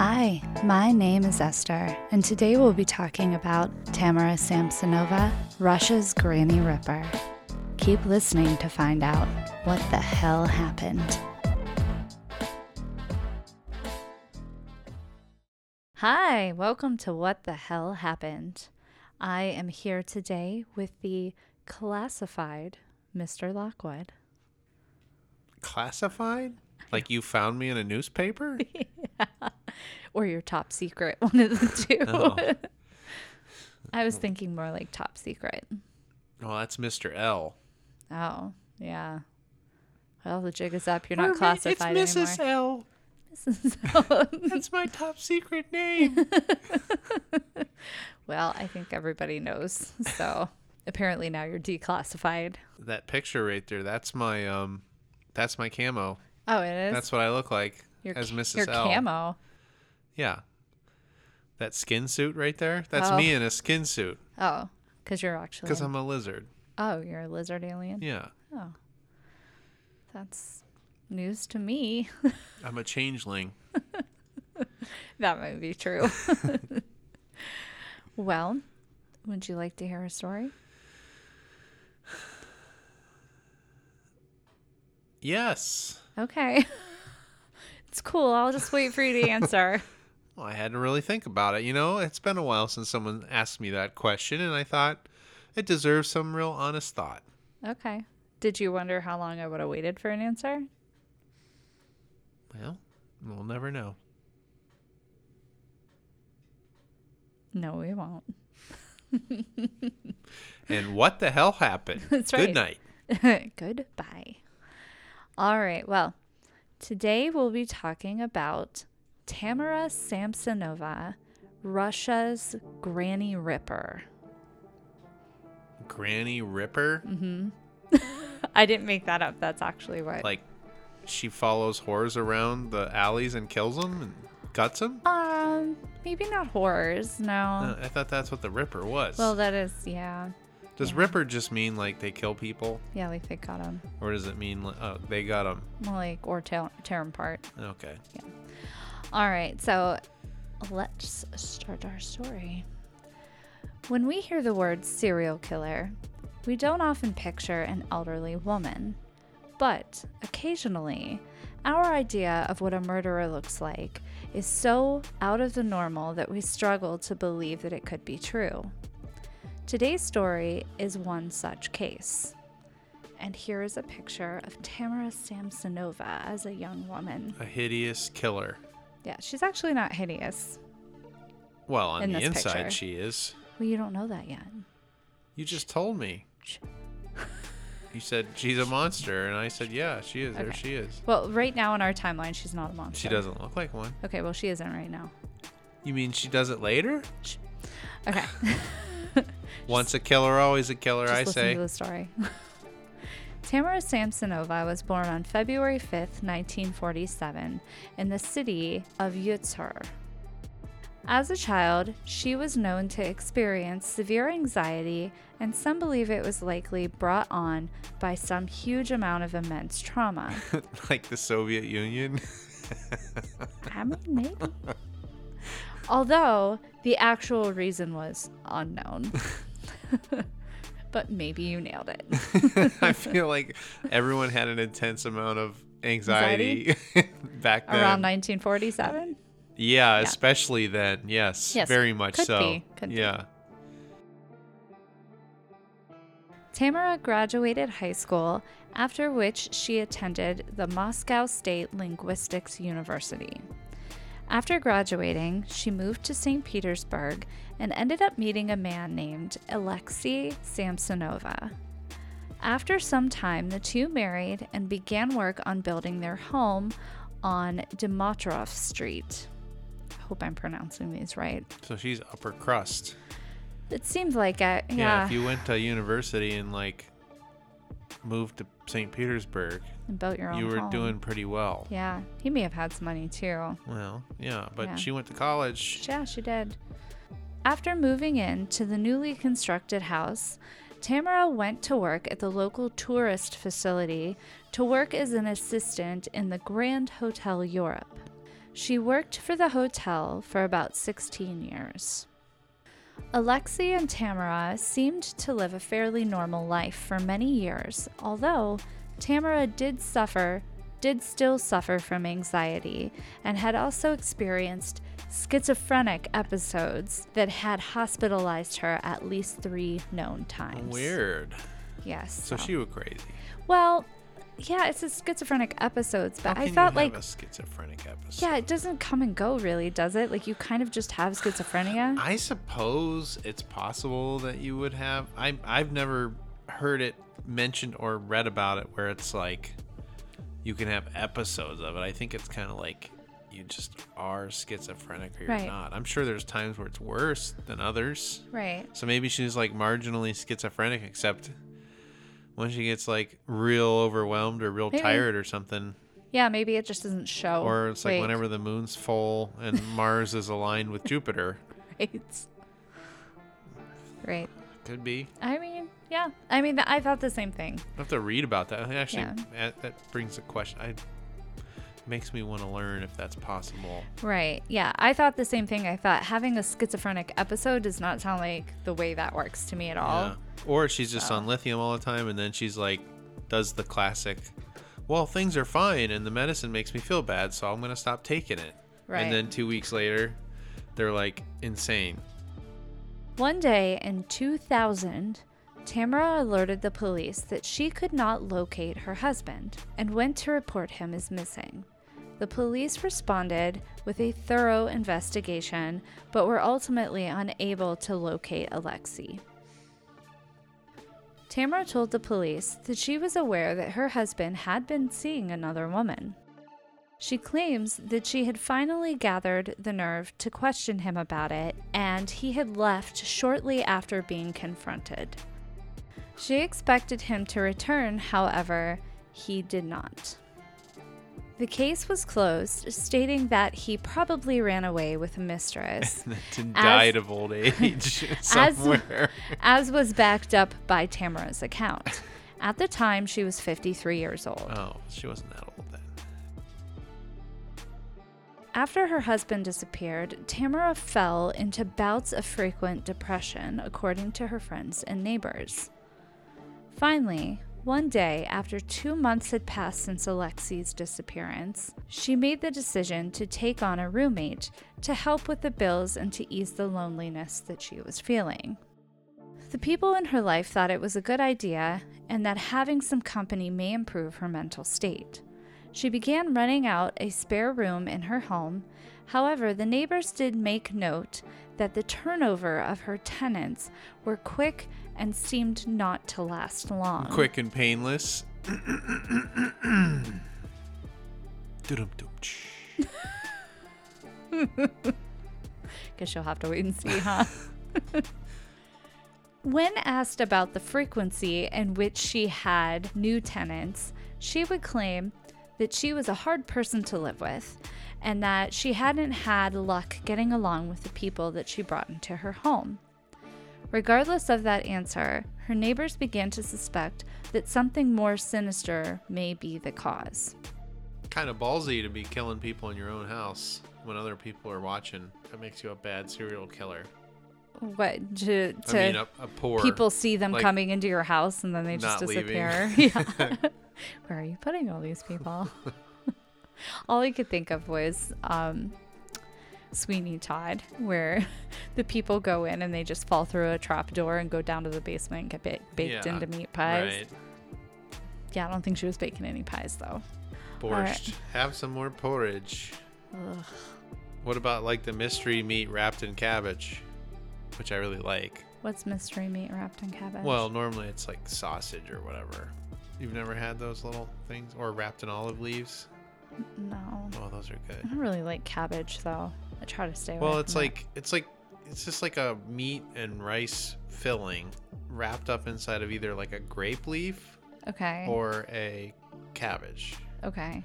Hi, my name is Esther, and today we'll be talking about Tamara Samsonova, Russia's Granny Ripper. Keep listening to find out what the hell happened. Hi, welcome to What the Hell Happened. I am here today with the classified Mr. Lockwood. Classified? Like you found me in a newspaper? Or your top secret, one of the two. Oh. I was thinking more like top secret. Well, that's Mr. L. Oh, yeah. Well, the jig is up. You're not Or me- classified It's Mrs. anymore. L. Mrs. That's my top secret name. well, I think everybody knows. So apparently now you're declassified. that picture right there, that's my um that's my camo. Oh, it is. That's what I look like your, as Mrs. Your L. camo. Yeah. That skin suit right there? That's Oh. me in a skin suit Oh, because you're actually. because I'm a lizard. oh, you're a lizard alien. Yeah. Oh, that's news to me. I'm a changeling. that might be true. well, would you like to hear a story? Yes. Okay. It's cool. I'll just wait for you to answer. Well, I had to really think about it. You know, it's been a while since someone asked me that question, and I thought it deserves some real honest thought. okay. Did you wonder how long I would have waited for an answer? Well, we'll never know. No, we won't. And what the hell happened? That's Good night. Goodbye. All right. Well, today we'll be talking about Tamara Samsonova, Russia's Granny Ripper. Granny Ripper? Mm-hmm. I didn't make that up. That's actually what. Like, she follows whores around the alleys and kills them and guts them? um, maybe not horrors. No. Uh, I thought that's what the Ripper was. well, that is yeah, does yeah. Ripper just mean like they kill people? yeah. Like they got him. Or does it mean, like, oh, they got them? Like or tear tear 'em apart. Okay. Yeah. All right, so let's start our story. When we hear the word serial killer, we don't often picture an elderly woman. But occasionally, our idea of what a murderer looks like is so out of the normal that we struggle to believe that it could be true. Today's story is one such case. And here is a picture of Tamara Samsonova as a young woman. A hideous killer. Yeah, she's actually not hideous. Well, on In the inside, picture. she is. Well, you don't know that yet. You just told me. You said she's a monster, and I said, yeah, she is. There she is. Well, right now in our timeline, she's not a monster. She doesn't look like one. Okay, well, she isn't right now. You mean she does it later? Okay, Once a killer, always a killer, I listen say. to the story. Tamara Samsonova was born on February 5th, 1947, in the city of Yutsur. As a child, she was known to experience severe anxiety, and some believe it was likely brought on by some huge amount of immense trauma. like the Soviet Union. I mean, maybe. Although the actual reason was unknown. but maybe you nailed it. I feel like everyone had an intense amount of anxiety, back then. Around 1947? yeah, especially then. Yes, Yes, very much could so. be, could be. yeah. Tamara graduated high school, after which she attended the Moscow State Linguistics University. After graduating, she moved to St. Petersburg and ended up meeting a man named Alexei Samsonova. After some time, the two married and began work on building their home on Dimitrov Street. I hope I'm pronouncing these right. So she's upper crust. It seems like it. Yeah. Yeah. if you went to university and like moved to St. Petersburg, and built your own you were home. doing pretty well. Yeah, he may have had some money too. Well, yeah, but Yeah. she went to college. Yeah, she did. After moving in to the newly constructed house, Tamara went to work at the local tourist facility to work as an assistant in the Grand Hotel Europe. She worked for the hotel for about 16 years. Alexi and Tamara seemed to live a fairly normal life for many years, although Tamara did suffer, did still suffer from anxiety, and had also experienced schizophrenic episodes that had hospitalized her at least three known times. Weird. Yes. So she was crazy. Well, yeah, it's a schizophrenic episodes, but I you like a schizophrenic episode. yeah, it doesn't come and go really, does it? Like you kind of just have schizophrenia. I suppose it's possible that you would have. I I've never heard it mentioned or read about it where it's like you can have episodes of it. I think it's kind of like you just are schizophrenic or you're Right. not. I'm sure there's times where it's worse than others. right. So maybe she's like marginally schizophrenic, except when she gets like real overwhelmed or real Maybe. tired or something, Yeah, maybe it just doesn't show. or it's like Like, whenever the moon's full and Mars is aligned with Jupiter. Right. Right. Could be. I mean, yeah. I mean, I thought the same thing. I have to read about that. Actually, Yeah. that brings a question. I makes me want to learn if that's possible. Right. Yeah. I thought the same thing. I thought having a schizophrenic episode does not sound like the way that works to me at all. Yeah. Or she's just So. on lithium all the time, and then she's like, does the classic. Well, things are fine, and the medicine makes me feel bad, so I'm gonna stop taking it. Right. And then two weeks later, they're like insane. One day in 2000, Tamara alerted the police that she could not locate her husband and went to report him as missing. The police responded with a thorough investigation, but were ultimately unable to locate Alexi. Tamara told the police that she was aware that her husband had been seeing another woman. She claims that she had finally gathered the nerve to question him about it, and he had left shortly after being confronted. She expected him to return, however, he did not. The case was closed, stating that he probably ran away with a mistress, and As- died of old age somewhere. as was backed up by Tamara's account. At the time, she was 53 years old. oh, she wasn't that old then. After her husband disappeared, Tamara fell into bouts of frequent depression, according to her friends and neighbors. Finally, one day, after two months had passed since Alexi's disappearance, she made the decision to take on a roommate to help with the bills and to ease the loneliness that she was feeling. The people in her life thought it was a good idea and that having some company may improve her mental state. She began renting out a spare room in her home. However, the neighbors did make note that the turnover of her tenants were quick and seemed not to last long. Quick and painless. Guess you'll have to wait and see, huh? when asked about the frequency in which she had new tenants, she would claim that she was a hard person to live with and that she hadn't had luck getting along with the people that she brought into her home. Regardless of that answer, her neighbors began to suspect that something more sinister may be the cause. kind of ballsy to be killing people in your own house when other people are watching. That makes you a bad serial killer. What to, I to mean, a, a poor people see them like, coming into your house and then they just disappear. yeah. Where are you putting all these people? all I could think of was um, Sweeney Todd, where the people go in and they just fall through a trap door and go down to the basement and get ba- baked Yeah, into meat pies. Right. Yeah, I don't think she was baking any pies though. Borscht. right. Have some more porridge. Ugh. What about like the mystery meat wrapped in cabbage, which I really like. What's mystery meat wrapped in cabbage? Well, normally it's like sausage or whatever. You've never had those little things, or wrapped in olive leaves. no. Oh, those are good. I don't really like cabbage though. I try to stay. Well, it's like it's like it's just like a meat and rice filling wrapped up inside of either like a grape leaf okay. or a cabbage. okay.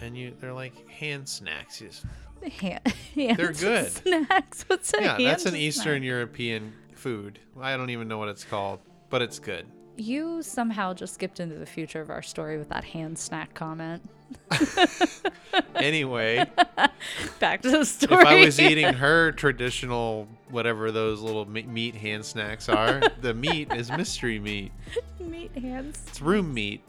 And you, they're like hand snacks. You just- Hand, hand They're good. Snacks. What's a yeah, that's an hand Eastern? European food. I don't even know what it's called, but it's good. You somehow just skipped into the future of our story with that hand snack comment. Anyway, Back to the story. if. I was eating her traditional whatever those little meat hand snacks are, the meat is mystery meat. meat hands. It's room meat.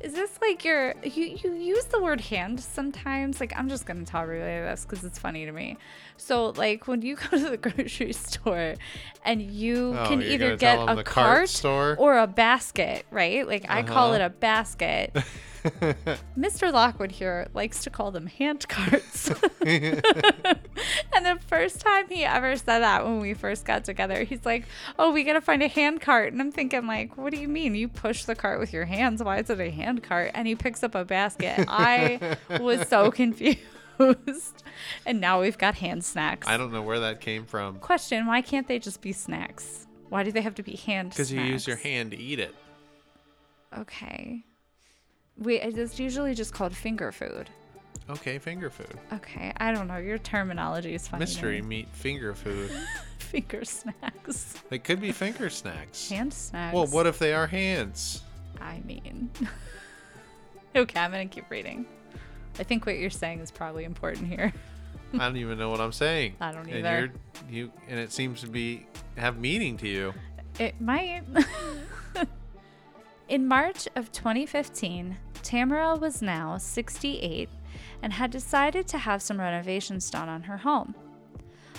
Is this like your you you use the word hand sometimes? Like I'm just gonna tell everybody this because it's funny to me. So like when you go to the grocery store and you Oh, can either get a cart cart store? or a basket, right? Like I call Uh-huh. it a basket. Mr. Lockwood here likes to call them hand carts. and the first time he ever said that when we first got together, he's like, "Oh, we gotta find a hand cart." And I'm thinking, like, "What do you mean? You push the cart with your hands? Why is it a hand cart?" And he picks up a basket. I was so confused. and now we've got hand snacks. I don't know where that came from. Question: Why can't they just be snacks? Why do they have to be hand? Because you use your hand to eat it. Okay. We it's usually just called finger food. Okay, finger food. Okay, I don't know. Your terminology is funny. Mystery me. meat finger food. finger snacks, They could be finger snacks. hand snacks. Well, what if they are hands? I mean. okay, I'm gonna keep reading. I think what you're saying is probably important here. I don't even know what I'm saying. I don't And either. you're, you and it seems to be have meaning to you. It might. In March of 2015, Tamara was now 68 and had decided to have some renovations done on her home.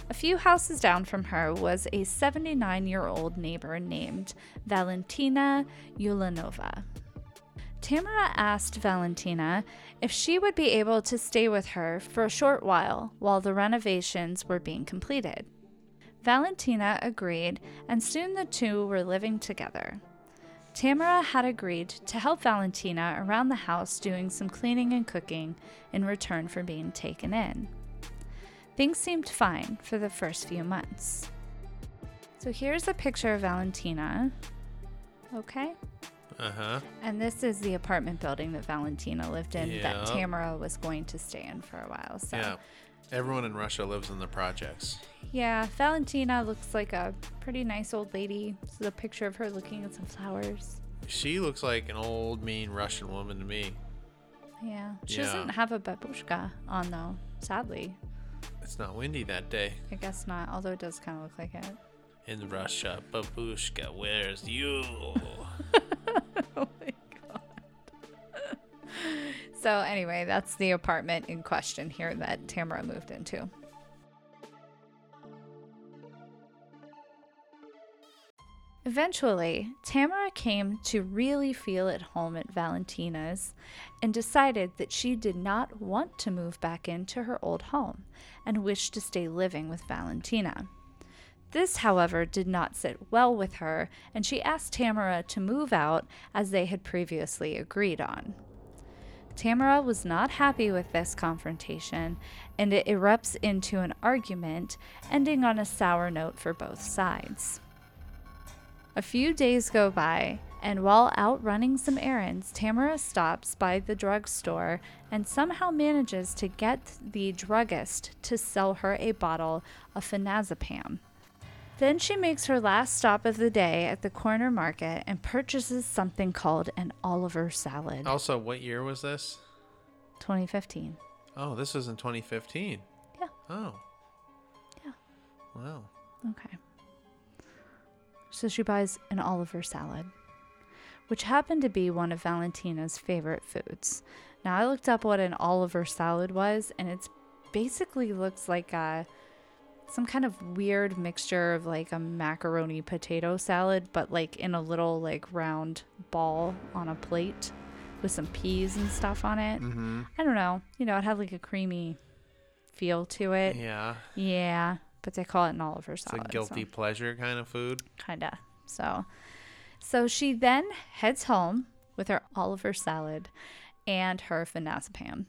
A few houses down from her was a 79 year old neighbor named Valentina Ulanova. Tamara asked Valentina if she would be able to stay with her for a short while while the renovations were being completed. Valentina agreed, and soon the two were living together. Tamara had agreed to help Valentina around the house doing some cleaning and cooking in return for being taken in. Things seemed fine for the first few months. So here's a picture of Valentina. Okay? Uh huh. And this is the apartment building that Valentina lived in Yeah. that Tamara was going to stay in for a while. So Yeah. Everyone in Russia lives in the projects. Yeah, Valentina looks like a pretty nice old lady. This is a picture of her looking at some flowers. She looks like an old, mean Russian woman to me. Yeah. She Yeah. doesn't have a babushka on though, sadly. It's not windy that day I guess not, although it does kind of look like it. in Russia. Babushka, where's you? oh my. so anyway, that's the apartment in question here that Tamara moved into. Eventually, Tamara came to really feel at home at Valentina's and decided that she did not want to move back into her old home and wished to stay living with Valentina. This, however, did not sit well with her, and she asked Tamara to move out as they had previously agreed on. Tamara was not happy with this confrontation, and it erupts into an argument, ending on a sour note for both sides. A few days go by, and while out running some errands, Tamara stops by the drugstore and somehow manages to get the druggist to sell her a bottle of phenazepam. Then she makes her last stop of the day at the corner market and purchases something called an Oliver salad. also, what year was this? 2015. Oh, this was in 2015. Yeah. Oh. Yeah. Wow. Okay. So she buys an Oliver salad, which happened to be one of Valentina's favorite foods. Now I looked up what an Oliver salad was, and it basically looks like a some kind of weird mixture of like a macaroni potato salad, but like in a little like round ball on a plate with some peas and stuff on it. Mm-hmm. I don't know. You know, it had like a creamy feel to it. Yeah. Yeah, but they call it an Oliver salad. It's a guilty pleasure kind of food. Kinda. So, so she then heads home with her Oliver salad and her phenazepam,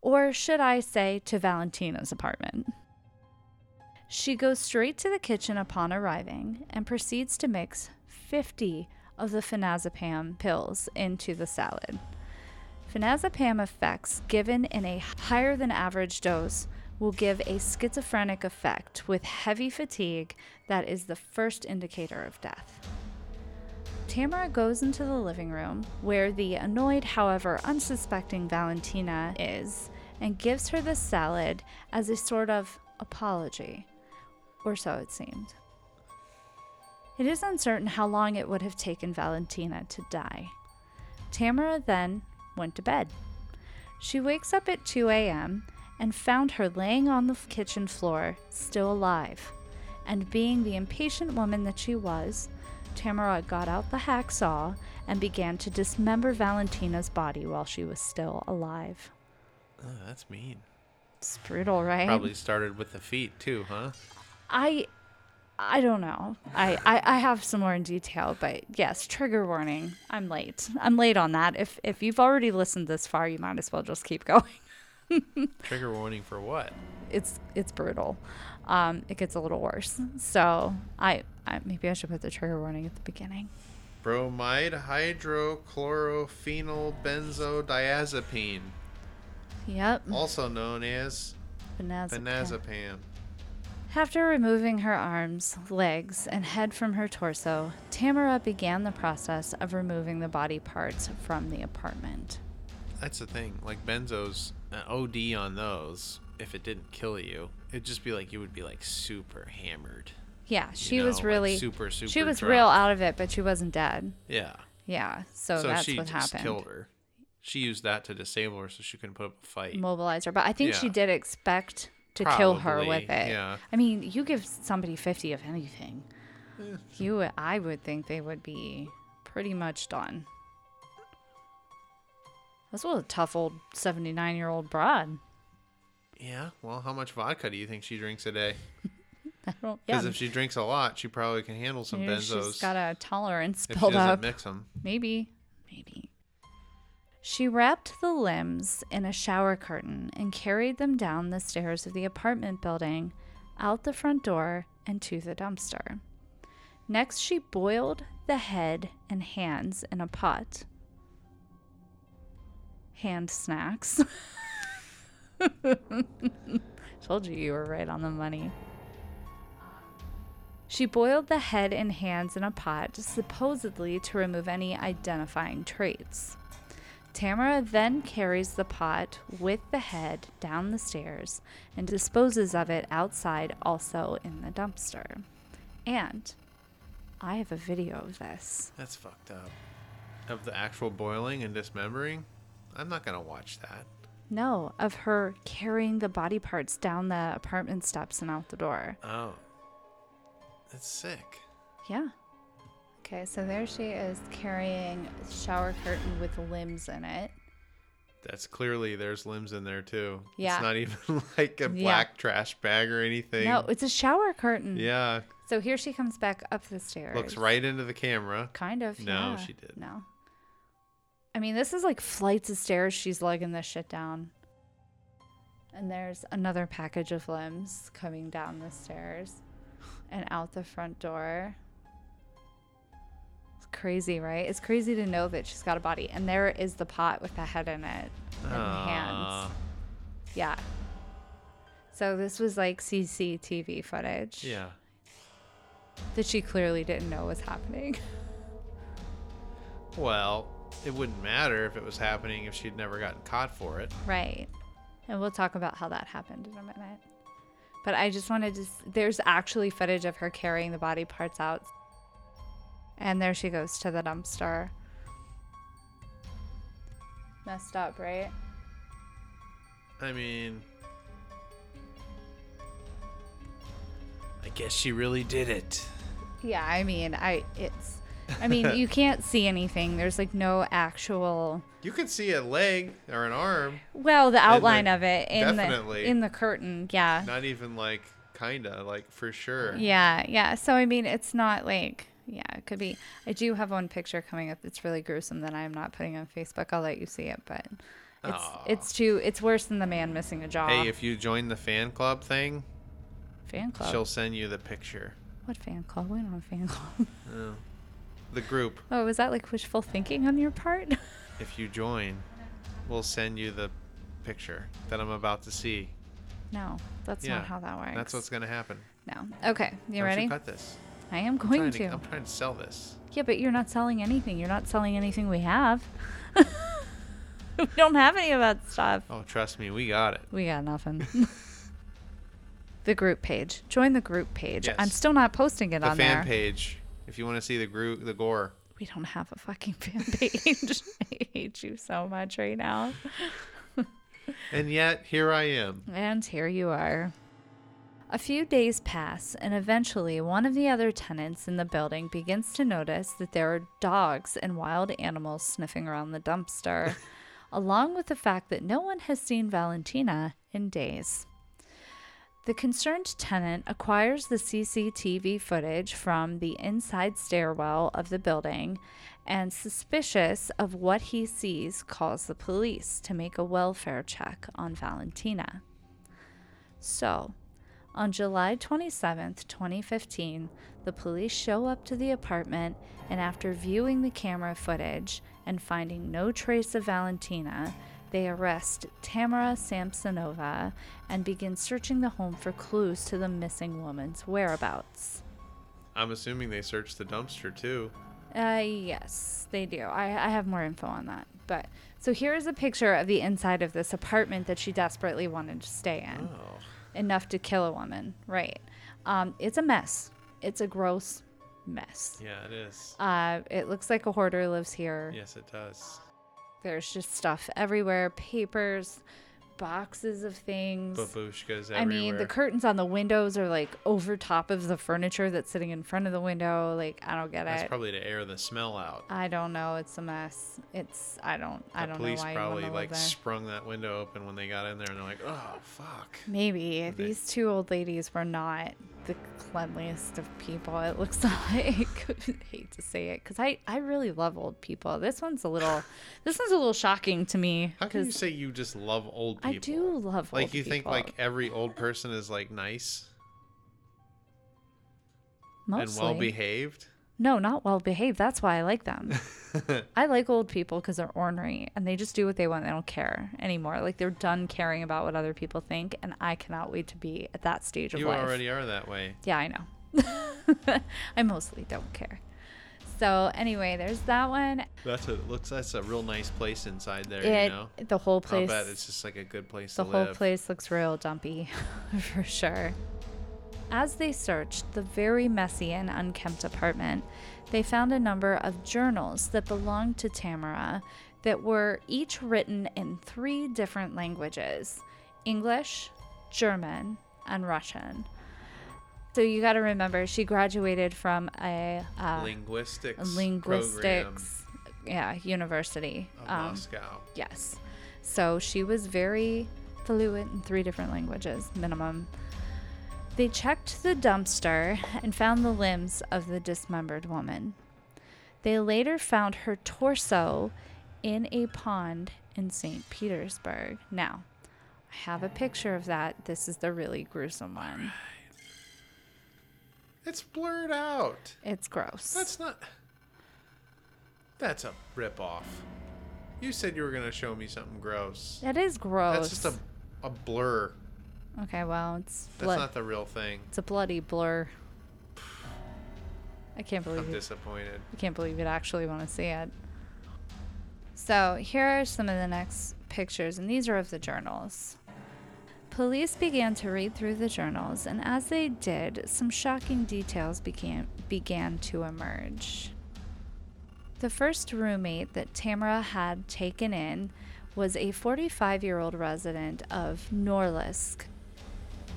or should I say, to Valentina's apartment. She goes straight to the kitchen upon arriving and proceeds to mix 50 of the phenazepam pills into the salad. Phenazepam effects given in a higher than average dose will give a schizophrenic effect with heavy fatigue that is the first indicator of death. Tamara goes into the living room where the annoyed, however unsuspecting Valentina is and gives her the salad as a sort of apology. Or so it seemed. It is uncertain how long it would have taken Valentina to die. Tamara then went to bed. She wakes up at 2 a.m. and found her laying on the kitchen floor, still alive. And being the impatient woman that she was, Tamara got out the hacksaw and began to dismember Valentina's body while she was still alive. Oh, that's mean. It's brutal, right? Probably started with the feet too, huh? I I don't know. I, I, I have some more in detail, but yes, trigger warning. I'm late. I'm late on that. If if you've already listened this far, you might as well just keep going. Trigger warning for what? It's it's brutal. Um, it gets a little worse. So I, I maybe I should put the trigger warning at the beginning. Bromide hydrochlorophenol benzodiazepine, Yep. also known as Benazepam. benazepam. After removing her arms, legs, and head from her torso, Tamara began the process of removing the body parts from the apartment. That's the thing. Like benzos, uh, an OD on those. If it didn't kill you, it'd just be like you would be like super hammered. Yeah, you she know, was like really super super. she was drunk. real out of it, but she wasn't dead. Yeah. Yeah, so, So, that's she what just happened. killed her. She used that to disable her, so she couldn't put up a fight. Mobilize her, but I think she did expect to kill her with it. yeah. I mean, you give somebody fifty of anything, you I would think they would be pretty much done. That's what a tough old seventy-nine year old broad. Yeah. Well, how much vodka do you think she drinks a day? I don't. Yeah, Because if she drinks a lot, she probably can handle some maybe benzos. she's got a tolerance if she built doesn't up. mix them. Maybe. Maybe. She wrapped the limbs in a shower curtain and carried them down the stairs of the apartment building, out the front door, and to the dumpster. Next, she boiled the head and hands in a pot. Hand snacks. Told you you were right on the money. She boiled the head and hands in a pot, supposedly to remove any identifying traits. Tamara then carries the pot with the head down the stairs and disposes of it outside, also in the dumpster. And I have a video of this. That's fucked up. Of the actual boiling and dismembering? I'm not going to watch that. No, of her carrying the body parts down the apartment steps and out the door. Oh. That's sick. Yeah. Okay, so there she is carrying a shower curtain with limbs in it. That's clearly there's limbs in there too. Yeah. It's not even like a Yeah. black trash bag or anything. No, it's a shower curtain. Yeah. So here she comes back up the stairs. Looks right into the camera. Kind of. No, yeah. she didn't. No. I mean, this is like flights of stairs. She's lugging this shit down. And there's another package of limbs coming down the stairs and out the front door. Crazy, right? It's crazy to know that she's got a body. And there is the pot with the head in it and Ah. hands. Yeah. So this was like CCTV footage Yeah. that she clearly didn't know was happening. Well, it wouldn't matter if it was happening if she'd never gotten caught for it. Right. And we'll talk about how that happened in a minute. But I just wanted to. There's actually footage of her carrying the body parts out. And there she goes to the dumpster. Messed up, right? I mean, I guess she really did it. Yeah, I mean, I it's I mean, you can't see anything. There's like no actual You could see a leg or an arm, well, the outline of it in definitely. the in the curtain. Yeah. not even like kinda, like for sure. Yeah, yeah. So I mean, it's not like yeah, it could be. I do have one picture coming up that's really gruesome that I'm not putting on Facebook. I'll let you see it, but it's Aw. it's too it's worse than the man missing a jaw. Hey, if you join the fan club thing, fan club. she'll send you the picture. What fan club? We don't have fan club. Oh. The group, oh, was that like wishful thinking on your part? if you join, we'll send you the picture that I'm about to see. no, that's Yeah, not how that works. That's what's gonna happen. no. Okay, you Don't ready? Cut this. I am I'm going trying to. I'm trying to sell this. Yeah, but you're not selling anything. You're not selling anything we have. we don't have any of that stuff. Oh, trust me, we got it. We got nothing. the group page. Join the group page. I'm still not posting it The on there. The fan page. If you want to see the group, the gore. We don't have a fucking fan page. I hate you so much right now. And yet here I am. And here you are. A few days pass, and eventually one of the other tenants in the building begins to notice that there are dogs and wild animals sniffing around the dumpster, along with the fact that no one has seen Valentina in days. The concerned tenant acquires the CCTV footage from the inside stairwell of the building and, suspicious of what he sees, calls the police to make a welfare check on Valentina. So, on July 27, 2015, the police show up to the apartment and, after viewing the camera footage and finding no trace of Valentina, they arrest Tamara Samsonova and begin searching the home for clues to the missing woman's whereabouts. I'm assuming they searched the dumpster too. Uh, yes, they do. I, I have more info on that. But so here is a picture of the inside of this apartment that she desperately wanted to stay in. Oh. Enough to kill a woman, right? Um, it's a mess. It's a gross mess. Yeah, it is. Uh, it looks like a hoarder lives here. Yes, it does. There's just stuff everywhere, papers, boxes of things. Babushkas everywhere. I mean, the curtains on the windows are like over top of the furniture that's sitting in front of the window. Like, I don't get That's it. That's probably to air the smell out. I don't know. It's a mess. It's I don't I the don't police know why you probably want to live like sprung that window open when they got in there, and they're like, "Oh, fuck." Maybe they- these two old ladies were not the cleanliest of people. It looks like. I hate to say it because I I really love old people. This one's a little this one's a little shocking to me How can you say you just love old people? I do love old people. Like you think like every old person is like nice mostly and well behaved? No not well behaved. That's why I like them. I like old people because they're ornery and they just do what they want. They don't care anymore. Like they're done caring about what other people think, and I cannot wait to be at that stage of You life. You already are that way. Yeah, I know. I mostly don't care. So anyway, there's that one. That's a looks. That's a real nice place inside there. It you know. the whole place. Place. bet it's just like a good place to go. the whole live. place looks real dumpy, for sure. As they searched the very messy and unkempt apartment, they found a number of journals that belonged to Tamara that were each written in three different languages English, German, and Russian. So you got to remember, she graduated from a uh, linguistics. linguistics, yeah, university. Um, Moscow. Yes. So she was very fluent in three different languages, minimum. They checked the dumpster and found the limbs of the dismembered woman. They later found her torso in a pond in St. Petersburg. Now, I have a picture of that. This is the really gruesome one. It's blurred out. It's gross. That's not. That's a rip off. You said you were gonna show me something gross. That is gross. That's just a a blur. Okay, well, it's That's blood. not the real thing. It's a bloody blur. I can't believe I'm it. disappointed. I can't believe you'd actually want to see it. So, here are some of the next pictures, and these are of the journals. Police began to read through the journals, and as they did, some shocking details began, began to emerge. The first roommate that Tamara had taken in was a 45 year old resident of Norilsk.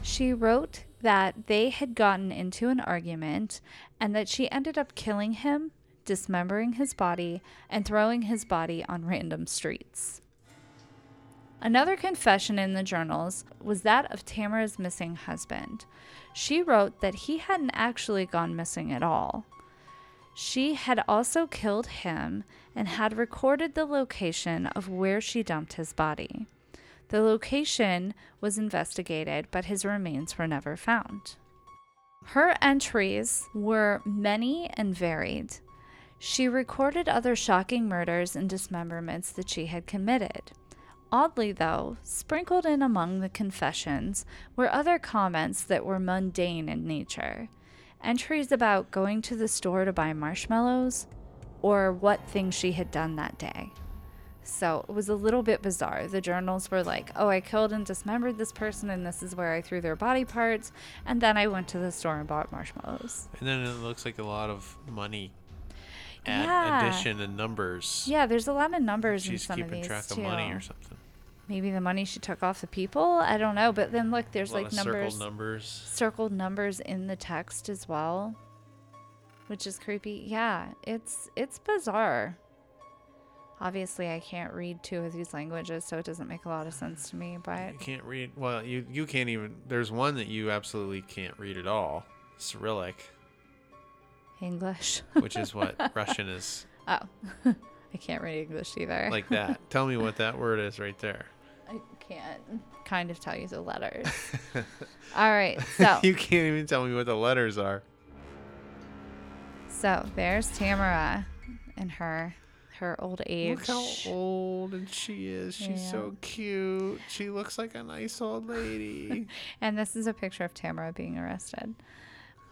She wrote that they had gotten into an argument and that she ended up killing him, dismembering his body, and throwing his body on random streets. Another confession in the journals was that of Tamara's missing husband. She wrote that he hadn't actually gone missing at all. She had also killed him and had recorded the location of where she dumped his body. The location was investigated, but his remains were never found. Her entries were many and varied. She recorded other shocking murders and dismemberments that she had committed. Oddly, though, sprinkled in among the confessions were other comments that were mundane in nature. entries about going to the store to buy marshmallows or what things she had done that day. So it was a little bit bizarre. The journals were like, oh, I killed and dismembered this person, and this is where I threw their body parts. And then I went to the store and bought marshmallows. And then it looks like a lot of money add Yeah. addition and numbers. Yeah, there's a lot of numbers in She's some of keeping these track too. of money or something. Maybe the money she took off the people. I don't know. But then look, there's like of numbers, circled numbers. circled numbers in the text as well, which is creepy. Yeah, it's it's bizarre. Obviously, I can't read two of these languages, so it doesn't make a lot of sense to me. But You can't read. Well, you you can't even. There's one that you absolutely can't read at all. Cyrillic, English. which is what Russian is Oh, I can't read English either. like that. Tell me what that word is right there. I can't kind of tell you the letters. All right, so you can't even tell me what the letters are. so there's Tamara and her her old age. Look how old and she is. She's Yeah. so cute. She looks like a nice old lady. And this is a picture of Tamara being arrested.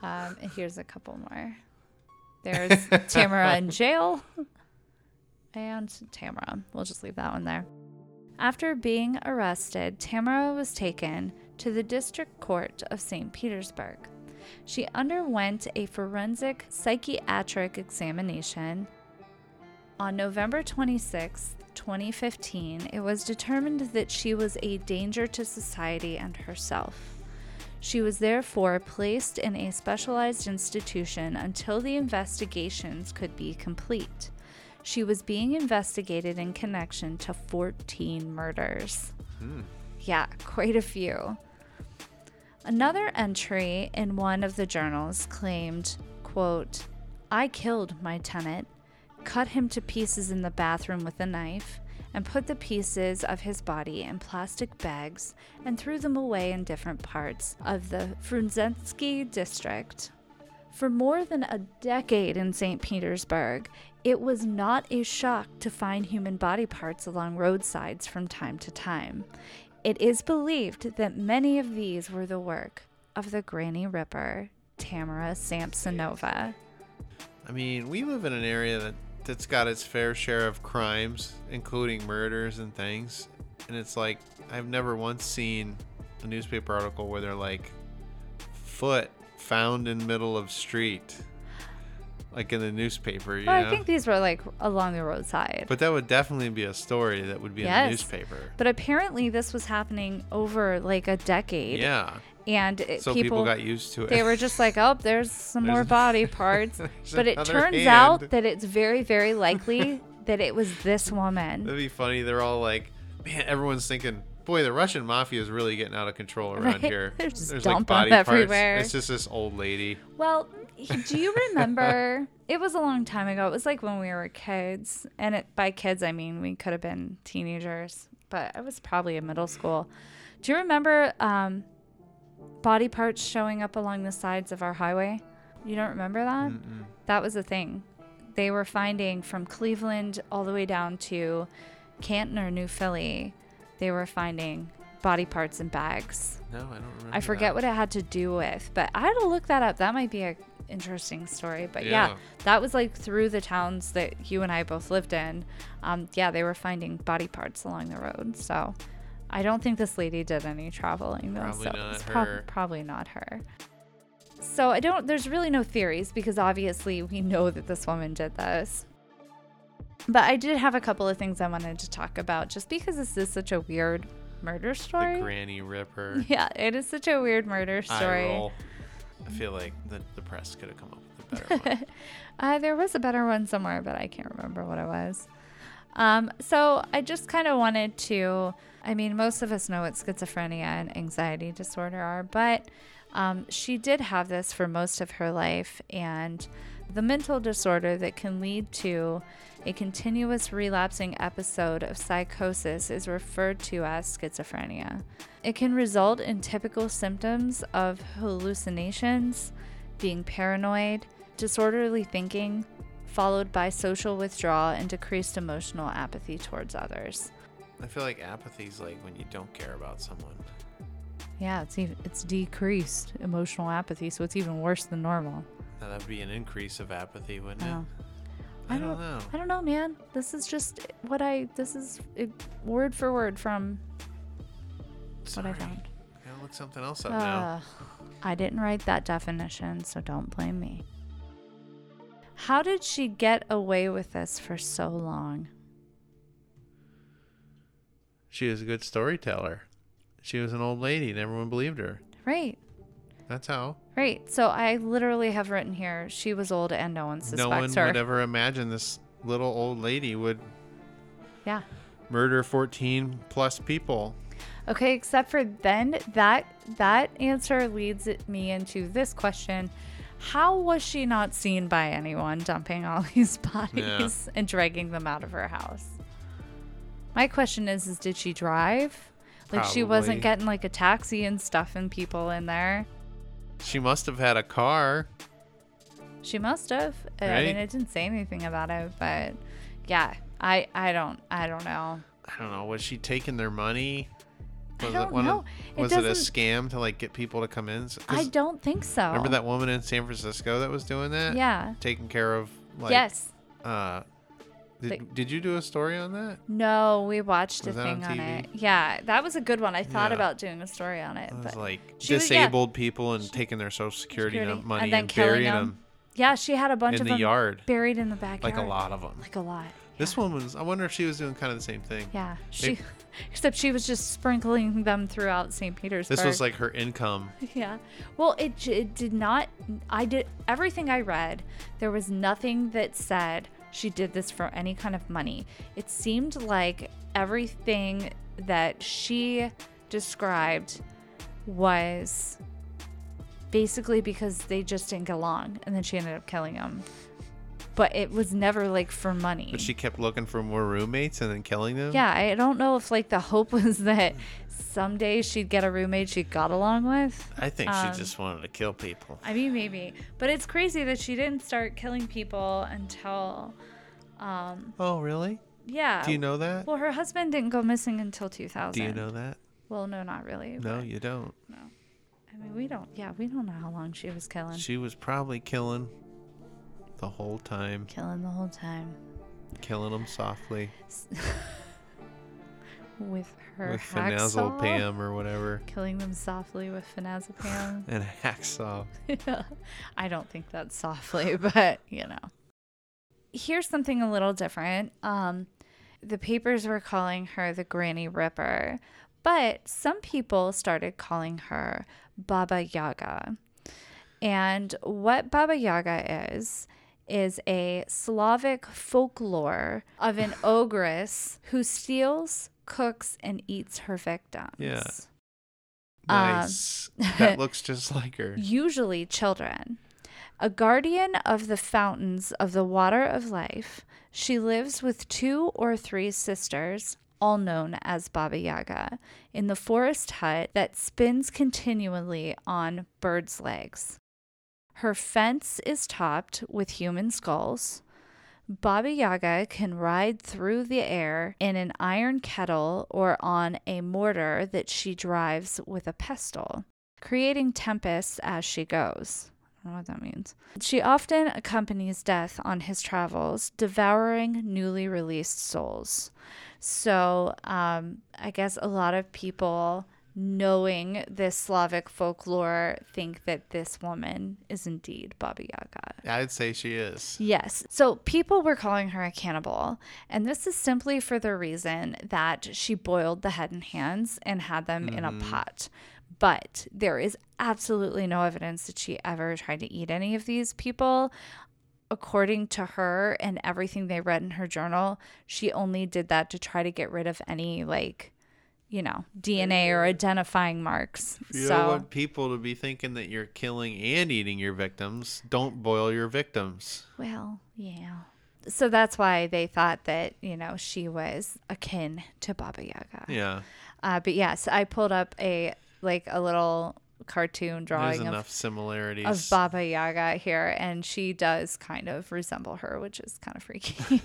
Um, and here's a couple more. There's Tamara in jail. And Tamara. We'll just leave that one there. After being arrested, Tamara was taken to the District Court of St. Petersburg. She underwent a forensic psychiatric examination. On November 26, 2015, it was determined that she was a danger to society and herself. She was therefore placed in a specialized institution until the investigations could be complete. She was being investigated in connection to 14 murders. Hmm. Yeah, quite a few. Another entry in one of the journals claimed, quote, I killed my tenant, cut him to pieces in the bathroom with a knife, and put the pieces of his body in plastic bags and threw them away in different parts of the Frunzensky district. For more than a decade in St. Petersburg, it was not a shock to find human body parts along roadsides from time to time. It is believed that many of these were the work of the Granny Ripper, Tamara Samsonova. I mean, we live in an area that that's got its fair share of crimes, including murders and things. And it's like I've never once seen a newspaper article where they're like foot found in middle of street. Like in the newspaper, you Well, know. I think these were like along the roadside. but that would definitely be a story that would be in Yes. the newspaper. But apparently, this was happening over like a decade. Yeah. And it, So people, got used to it. they were just like, oh, there's some more body parts. But it turns hand. out that it's very, very likely that it was this woman. That'd be funny. They're all like, man, everyone's thinking, boy, the Russian mafia is really getting out of control around Right? here. They're just There's dumping like body everywhere. parts. It's just this old lady. Well, do you remember? it was a long time ago. It was like when we were kids, and it, by kids I mean we could have been teenagers, but I was probably in middle school. Do you remember um, body parts showing up along the sides of our highway? You don't remember that? Mm-mm. That was a thing. They were finding from Cleveland all the way down to Canton or New Philly. They were finding body parts in bags. No, I don't remember. I forget that. what it had to do with, but I had to look that up. That might be a interesting story. But yeah, Yeah. that was like through the towns that you and I both lived in. Um, yeah, they were finding body parts along the road. So I don't think this lady did any traveling though. Probably so not it's her. probably not her. So I don't. There's really no theories because obviously we know that this woman did this. But I did have a couple of things I wanted to talk about just because this is such a weird murder story. The. Granny Ripper. Yeah, it is such a weird murder story. roll. I feel like the, the press could have come up with a better one. Uh, there was a better one somewhere, but I can't remember what it was. Um, so I just kind of wanted to. I mean, most of us know what schizophrenia and anxiety disorder are, but um, she did have this for most of her life, and the mental disorder that can lead to a continuous relapsing episode of psychosis is referred to as schizophrenia. It can result in typical symptoms of hallucinations, being paranoid, disorderly thinking, followed by social withdrawal and decreased emotional apathy towards others. I feel like apathy is like when you don't care about someone. Yeah, it's even it's decreased emotional apathy, so it's even worse than normal. Now, That'd be an increase of apathy, wouldn't it? Oh. I don't know. I don't know, man. This is just what I. This is it, word for word from Sorry. what I found. Gotta look something else up now. Uh, I didn't write that definition, so don't blame me. How did she get away with this for so long? She was a good storyteller. She was an old lady, and everyone believed her. Right, That's how. right. So I literally have written here she was old and no one suspects her. no one her. would ever imagine this little old lady would yeah. murder 14 plus people. Okay, except for then that that answer leads me into this question. How was she not seen by anyone dumping all these bodies and dragging them out of her house? My question is is did she drive? Like she wasn't getting like a taxi and stuffing people in there. She must have had a car. She must have. I mean, Right? it didn't say anything about it, but yeah, I I don't I don't know. I don't know. Was she taking their money? I Was don't one know. Of, It was it a scam to like get people to come in? I don't think so. Remember that woman in San Francisco that was doing that? Yeah. Taking care of like yes. uh did, did you do a story on that? No, we watched Was a that on thing on, it. Yeah, that was a good one. I thought Yeah. about doing a story on it, It was but like she was- yeah. disabled people and taking their social security, Security, money and then and, burying them. them yeah, she had a bunch in of the them yard, buried in the backyard. like a lot of them. Like a lot. This one was. I wonder if she was doing kind of the same thing. Yeah, she. Except she was just sprinkling them throughout St. Petersburg. This was like her income. Yeah. Well, it it did not. I did everything I read. There was nothing that said she did this for any kind of money. It seemed like everything that she described was basically because they just didn't get along, and then she ended up killing him. But it was never like for money. But she kept looking for more roommates and then killing them. Yeah, I don't know if like the hope was that someday she'd get a roommate she got along with. I think Um, she just wanted to kill people. I mean, maybe, but it's crazy that she didn't start killing people until, um, Oh, really? yeah. Do you know that? Well, her husband didn't go missing until 2000. Do you know that? Well, no, not really. No, you don't. No. I mean, we don't. Yeah, we don't know how long she was killing. She was probably killing the whole time, killing the whole time killing them softly with her with hacksaw. Pam or whatever, Killing them softly with phenazepam. and a hacksaw. I don't think that's softly, but you know. Here's something a little different. Um, the papers were calling her the Granny Ripper, but some people started calling her Baba Yaga. And what Baba Yaga is, is a Slavic folklore of an ogress who steals, cooks, and eats her victims. Yeah. Um, Nice. that looks just like her. usually children. A guardian of the fountains of the water of life, she lives with two or three sisters, all known as Baba Yaga, in the forest hut that spins continually on birds' legs. Her fence is topped with human skulls. Baba Yaga can ride through the air in an iron kettle or on a mortar that she drives with a pestle creating tempests as she goes. I don't know what that means. She often accompanies death on his travels, devouring newly released souls. So, um, I guess a lot of people, knowing this Slavic folklore, think that this woman is indeed Baba Yaga. I'd say she is. Yes. So people were calling her a cannibal. And this is simply for the reason that she boiled the head and hands and had them in a mm-hmm. pot. But there is absolutely no evidence that she ever tried to eat any of these people. According to her and everything they read in her journal, she only did that to try to get rid of any, like, you know, DNA or identifying marks. You so don't want people to be thinking that you're killing and eating your victims. Don't boil your victims. Well, yeah. So that's why they thought that, you know, she was akin to Baba Yaga. Yeah. Uh, but yes, I pulled up a like a little cartoon drawing There's drawing enough of, similarities. of Baba Yaga here, and she does kind of resemble her, which is kind of freaky.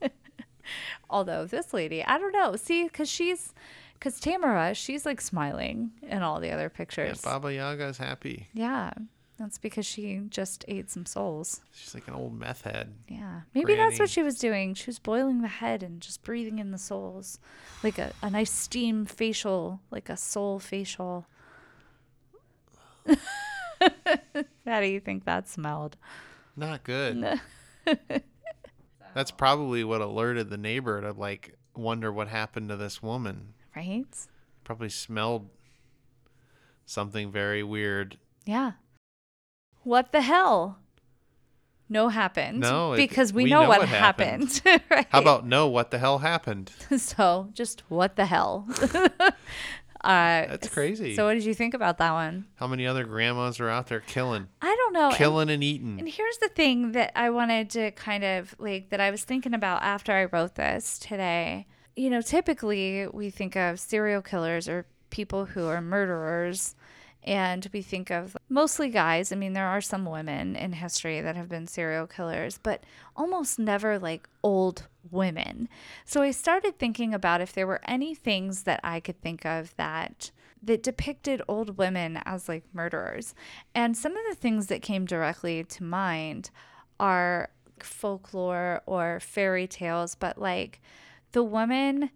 Although this lady, I don't know, see, because she's Because Tamara, she's like smiling in all the other pictures. Yeah. Baba Yaga's happy. Yeah, that's because she just ate some souls. She's like an old meth head. Yeah. Maybe that's what she was doing. She was boiling the head and just breathing in the souls. Like a, a nice steam facial, like a soul facial. How do you think that smelled? Not good. That's probably what alerted the neighbor to like wonder what happened to this woman. Right? Probably smelled something very weird. Yeah. What the hell? No happened. No, it- because we, we know, know what, what happened. right? How about no? What the hell happened? so? Just what the hell? uh, That's crazy. So, what did you think about that one? How many other grandmas are out there killing, I don't know. killing and And eating? And here's the thing that I wanted to kind of like that I was thinking about after I wrote this today. You know, typically we think of serial killers or people who are murderers, and we think of mostly guys. I mean, there are some women in history that have been serial killers, but almost never like old women. So I started thinking about if there were any things that I could think of that that depicted old women as like murderers. And some of the things that came directly to mind are folklore or fairy tales, but like the woman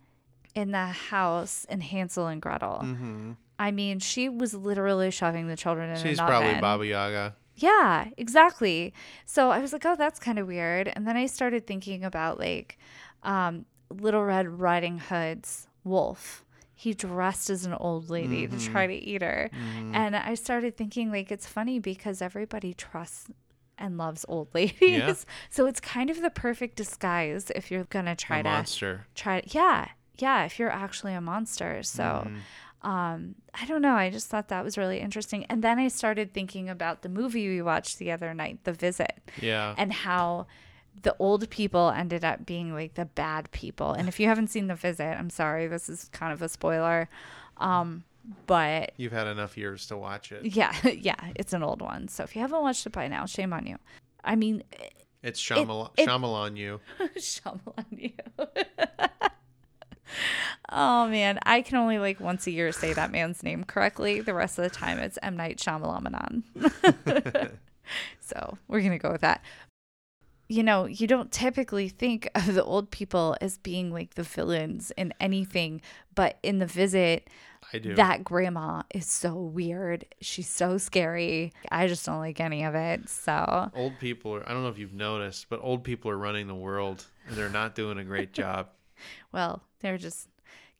in the house in Hansel and Gretel. hmm I mean, she was literally shoving the children in She's probably oven. Baba Yaga. Yeah, exactly. So I was like, oh, that's kind of weird. And then I started thinking about like um, Little Red Riding Hood's wolf. He dressed as an old lady to try to eat her. And I started thinking, like, it's funny because everybody trusts and loves old ladies. So it's kind of the perfect disguise if you're going to try A to monster. try yeah yeah if you're actually a monster so um i don't know i just thought that was really interesting and then i started thinking about the movie we watched the other night the visit Yeah. and how the old people ended up being like the bad people and if you haven't seen the visit i'm sorry this is kind of a spoiler um but You've had enough years to watch it. yeah yeah it's an old one so if you haven't watched it by now shame on you i mean It's Shyamalan, it- Shyamalan you. Shyamalan you. oh man, I can only like once a year say that man's name correctly. The rest of the time it's M Night Shyamalan. so we're gonna go with that. You know, you don't typically think of the old people as being like the villains in anything, but in the visit, I do. that grandma is so weird. She's so scary. I just don't like any of it. So old people are, I don't know if you've noticed, but old people are running the world and they're not doing a great job. Well, they're just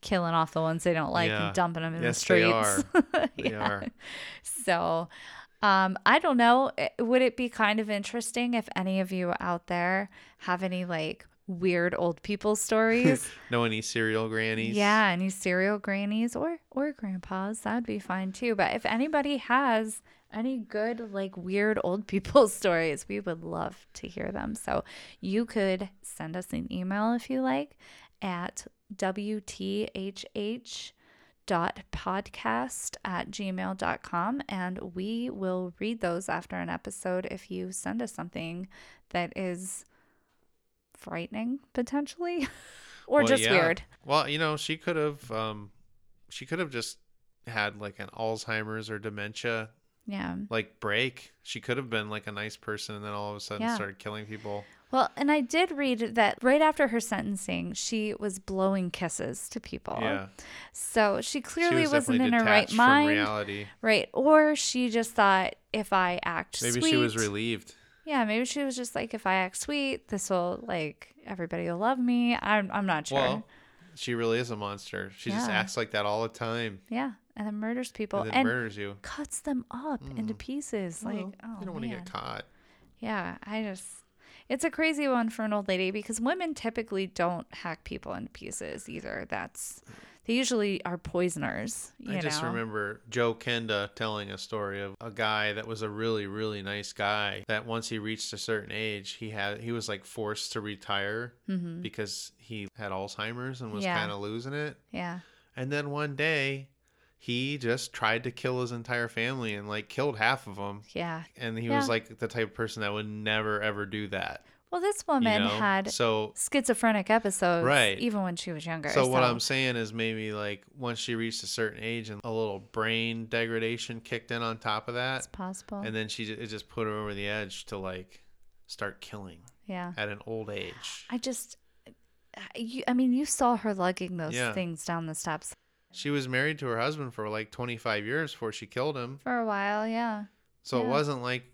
killing off the ones they don't like Yeah. and dumping them in Yes, the they streets. are. They Yeah. are. So, um, I don't know. Eh, Would it be kind of interesting if any of you out there have any like weird old people stories? Know any serial grannies? yeah, any serial grannies or or grandpas, that'd be fine too. But if anybody has any good like weird old people stories, we would love to hear them. So you could send us an email if you like at wthh dot podcast at gmail.com and we will read those after an episode if you send us something that is frightening potentially or Well, just yeah. weird Well, you know, she could have, um, she could have just had like an Alzheimer's or dementia yeah like break. She could have been like a nice person and then all of a sudden Yeah. started killing people. well and i did read that right after her sentencing she was blowing kisses to people Yeah. so she She clearly was wasn't in her right mind reality. right or she just thought if i act Maybe sweet she was relieved. Yeah maybe she was just like if i act sweet this will like everybody will love me i'm, I'm not sure Well, she really is a monster. She just acts like that all the time yeah and then murders people and and, murders you. cuts them up into mm. pieces like Well, oh you don't want to get caught. Yeah, I just it's a crazy one for an old lady because women typically don't hack people into pieces either. That's they usually are poisoners. You I just know? remember Joe Kenda telling a story of a guy that was a really, really nice guy. That once he reached a certain age, he had he was like forced to retire because he had Alzheimer's and was Mm-hmm. Yeah. kind of losing it. Yeah. And then one day, he just tried to kill his entire family and like killed half of them. Yeah. And he Yeah. was like the type of person that would never ever do that. Well, this you woman know? had so schizophrenic episodes Right. even when she was younger. So what I'm saying is maybe like once she reached a certain age and a little brain degradation kicked in on top of that, it's possible. and then she it just put her over the edge to like start killing yeah. at an old age. I just, you, I mean, you saw her lugging those Yeah. things down the steps She was married to her husband for like 25 years before she killed him. for a while. Yeah. So it wasn't like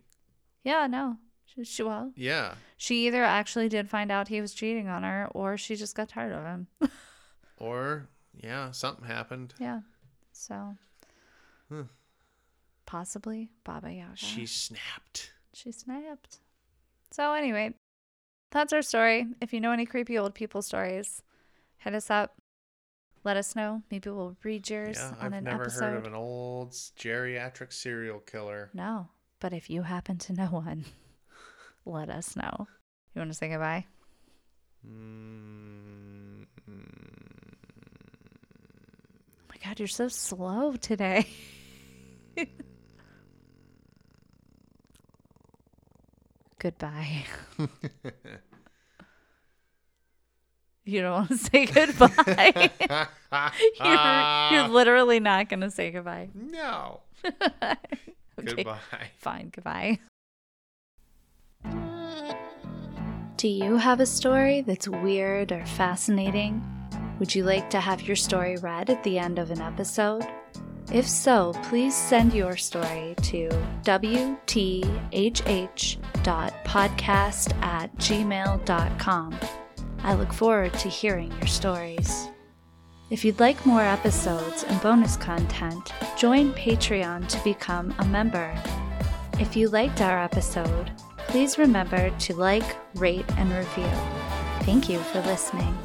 Yeah. No. She, she well, yeah, she either actually did find out he was cheating on her, or she just got tired of him. or yeah, something happened. yeah. So. Hmm. Possibly Baba Yaga. She snapped. She snapped. So anyway, that's our story. If you know any creepy old people stories, hit us up. Let us know. Maybe we'll read yours Yeah, on I've an never episode. heard of an old geriatric serial killer. No, but if you happen to know one, let us know. You want to say goodbye? Mm, Oh my God, you're so slow today. goodbye. You don't want to say goodbye. you're, you're literally not going to say goodbye. no. okay. Goodbye. Fine, goodbye. Do you have a story that's weird or fascinating? Would you like to have your story read at the end of an episode? If so, please send your story to wthh.podcast at gmail.com. I look forward to hearing your stories. If you'd like more episodes and bonus content, join Patreon to become a member. If you liked our episode, please remember to like, rate, and review. Thank you for listening.